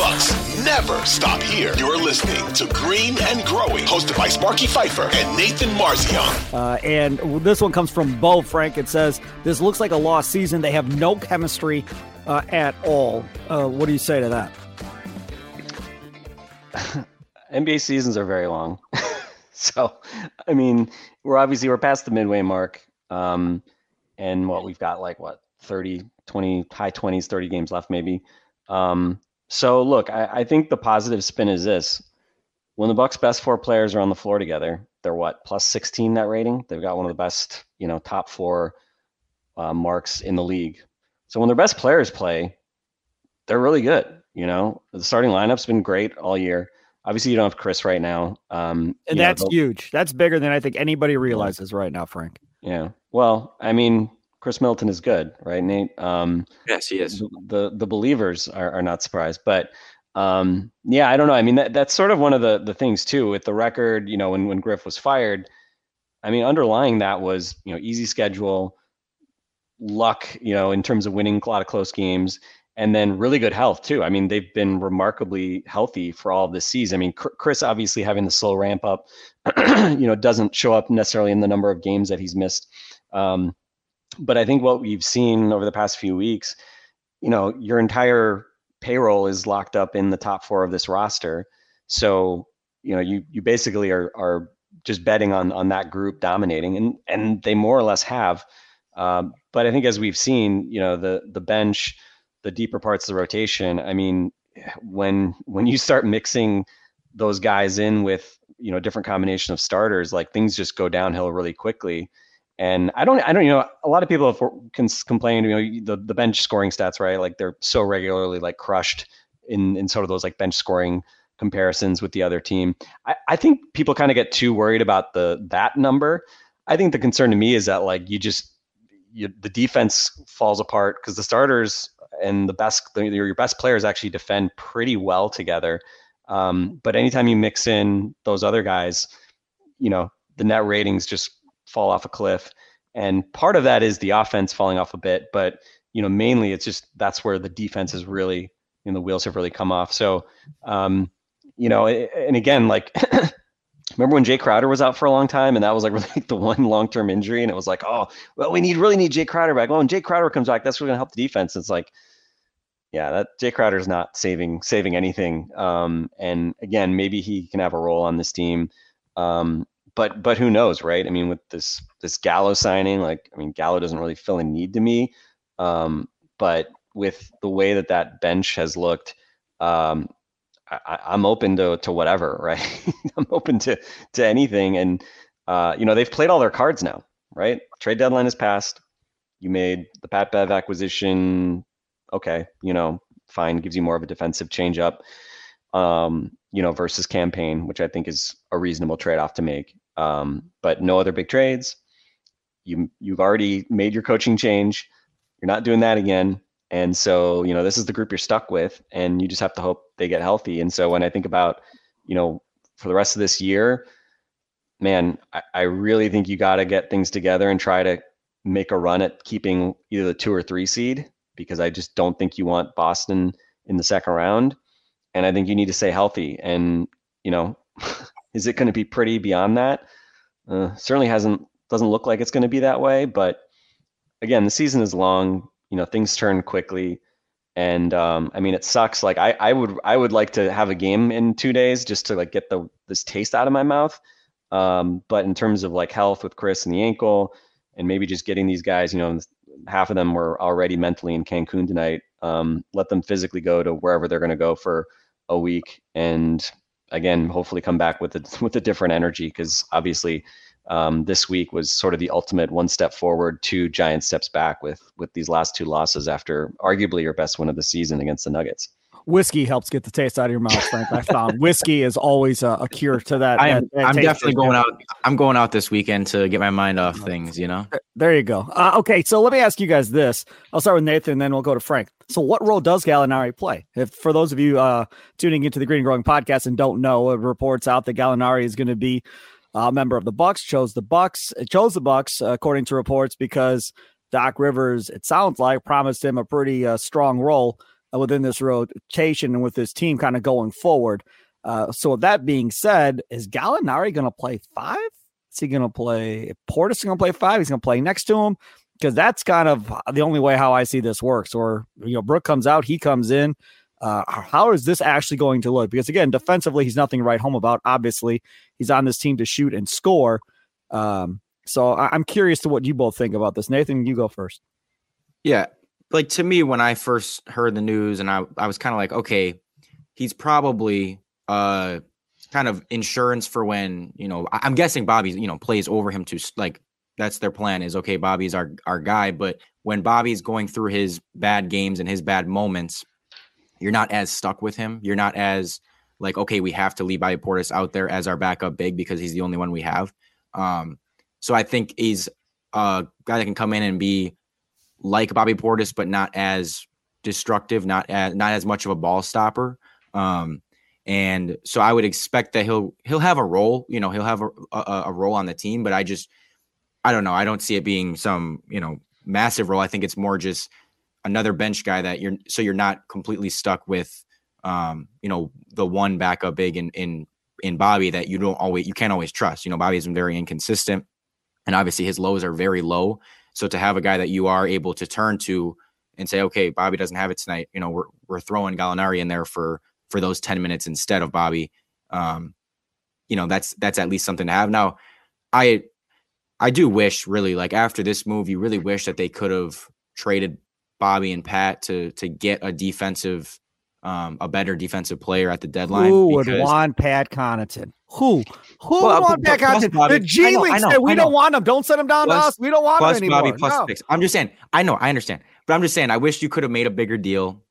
Bucks never stop here. You're listening to Green and Growing, hosted by Sparky Fifer and Nathan Marzion. Uh, and this one comes from Bo Frank. It says, This looks like a lost season. They have no chemistry uh, at all. Uh, what do you say to that? NBA seasons are very long. so, I mean, we're obviously we're past the midway mark. Um, and what we've got like what 30, 20, high 20s, 30 games left maybe. Um, so look, I, I think the positive spin is this. When the Bucks best four players are on the floor together, they're what, plus 16 net rating? They've got one of the best, you know, top four uh, marks in the league. So when their best players play, they're really good. You know, the starting lineup's been great all year. Obviously, you don't have Khris right now, um, and that's know, huge. That's bigger than I think anybody realizes right now, Frank. Yeah. Well, I mean, Khris Middleton is good, right, Nate? Um, yes, he is. The the believers are, are not surprised, but um, yeah, I don't know. I mean, that, that's sort of one of the the things too with the record. You know, when when Griff was fired, I mean, underlying that was you know easy schedule, luck. You know, in terms of winning a lot of close games, and then really good health too. I mean, they've been remarkably healthy for all of this season. I mean, Khris obviously having the slow ramp up, you know, doesn't show up necessarily in the number of games that he's missed. Um, but I think what we've seen over the past few weeks, you know, your entire payroll is locked up in the top four of this roster. So, you know, you you basically are are just betting on on that group dominating, and and they more or less have. Um, but I think as we've seen, you know, the the bench, the deeper parts of the rotation. I mean, when when you start mixing those guys in with you know different combination of starters, like things just go downhill really quickly. And I don't, I don't, you know, a lot of people have complained, you know, the, the bench scoring stats, right? Like they're so regularly like crushed in, in sort of those like bench scoring comparisons with the other team. I, I think people kind of get too worried about the, that number. I think the concern to me is that like you just, you, the defense falls apart because the starters and the best, the, your best players actually defend pretty well together. Um, but anytime you mix in those other guys, you know, the net ratings just fall off a cliff. And part of that is the offense falling off a bit, but you know, mainly it's just that's where the defense is really, you know, the wheels have really come off. So, um, you know, and again, like, remember when Jae Crowder was out for a long time, and that was like really the one long-term injury, and it was like, oh, well, we need really need Jae Crowder back. Well, when Jae Crowder comes back, that's really going to help the defense. It's like, yeah, that Jae Crowder is not saving saving anything. Um, and again, maybe he can have a role on this team. Um, but but who knows, right? I mean, with this this Gallo signing, like I mean, Gallo doesn't really fill a need to me. Um, but with the way that that bench has looked, um, I, am open to to whatever, right? I'm open to to anything, and uh, you know they've played all their cards now, right? Trade deadline is passed. You made the Pat Bev acquisition. Okay, you know, fine, gives you more of a defensive changeup um, you know, versus Cam Payne, which I think is a reasonable trade-off to make. Um, but no other big trades. You you've already made your coaching change. You're not doing that again. And so, you know, this is the group you're stuck with, and you just have to hope they get healthy. And so when I think about, you know, for the rest of this year, man, I, I really think you got to get things together and try to make a run at keeping either the two or three seed because I just don't think you want Boston in the second round and I think you need to stay healthy. And you know, is it going to be pretty beyond that? Uh, certainly hasn't doesn't look like it's going to be that way. But again, the season is long. You know, things turn quickly, and um, I mean, it sucks. Like I, I would I would like to have a game in two days just to like get the this taste out of my mouth. Um, but in terms of like health with Khris and the ankle, and maybe just getting these guys, you know, half of them were already mentally in Cancun tonight. Um, let them physically go to wherever they're going to go for a week, and again, hopefully come back with a with a different energy because obviously um, this week was sort of the ultimate one step forward, two giant steps back with with these last two losses after arguably your best win of the season against the Nuggets whiskey helps get the taste out of your mouth, Frank. I found whiskey is always a, a cure to that. I am, that, that I'm definitely going out. I'm going out this weekend to get my mind off things. You know. There you go. Uh, okay, so let me ask you guys this. I'll start with Nathan, then we'll go to Frank. So, what role does Gallinari play? If for those of you uh, tuning into the Green and Growing podcast and don't know, it reports out that Gallinari is going to be a member of the Bucks. Chose the Bucks. It chose the Bucks according to reports because Doc Rivers, it sounds like, promised him a pretty uh, strong role uh, within this rotation and with this team kind of going forward. Uh, so with that being said, is Gallinari going to play five? Is he going to play Portis? Going to play five? He's going to play next to him because that's kind of the only way how I see this works. Or you know, Brook comes out, he comes in. Uh, how is this actually going to look? Because again, defensively, he's nothing write home about. Obviously, he's on this team to shoot and score. Um, so I- I'm curious to what you both think about this. Nathan, you go first. Yeah. Like to me, when I first heard the news and I, I was kind of like, okay, he's probably uh kind of insurance for when, you know, I'm guessing Bobby, you know, plays over him to like that's their plan is okay, Bobby's our our guy. But when Bobby's going through his bad games and his bad moments, you're not as stuck with him. You're not as like, okay, we have to leave Portis out there as our backup big because he's the only one we have. Um, so I think he's a guy that can come in and be like Bobby Portis, but not as destructive, not as not as much of a ball stopper. Um, and so I would expect that he'll he'll have a role. You know, he'll have a, a, a role on the team. But I just I don't know. I don't see it being some you know massive role. I think it's more just another bench guy that you're so you're not completely stuck with um, you know, the one backup big in in in Bobby that you don't always you can't always trust. You know, Bobby's been very inconsistent, and obviously his lows are very low. So to have a guy that you are able to turn to and say, okay, Bobby doesn't have it tonight. You know, we're we're throwing Gallinari in there for for those ten minutes instead of Bobby. Um, you know, that's that's at least something to have. Now, I I do wish really like after this move, you really wish that they could have traded Bobby and Pat to to get a defensive um, a better defensive player at the deadline. Who would want Pat Connaughton? Who? Who Well, want Pat Connaughton? Bobby- the G League said we don't want him. Don't send him down to us. We don't want him plus anymore. Bobby plus No. picks. I'm just saying. I know. I understand. But I'm just saying. I wish you could have made a bigger deal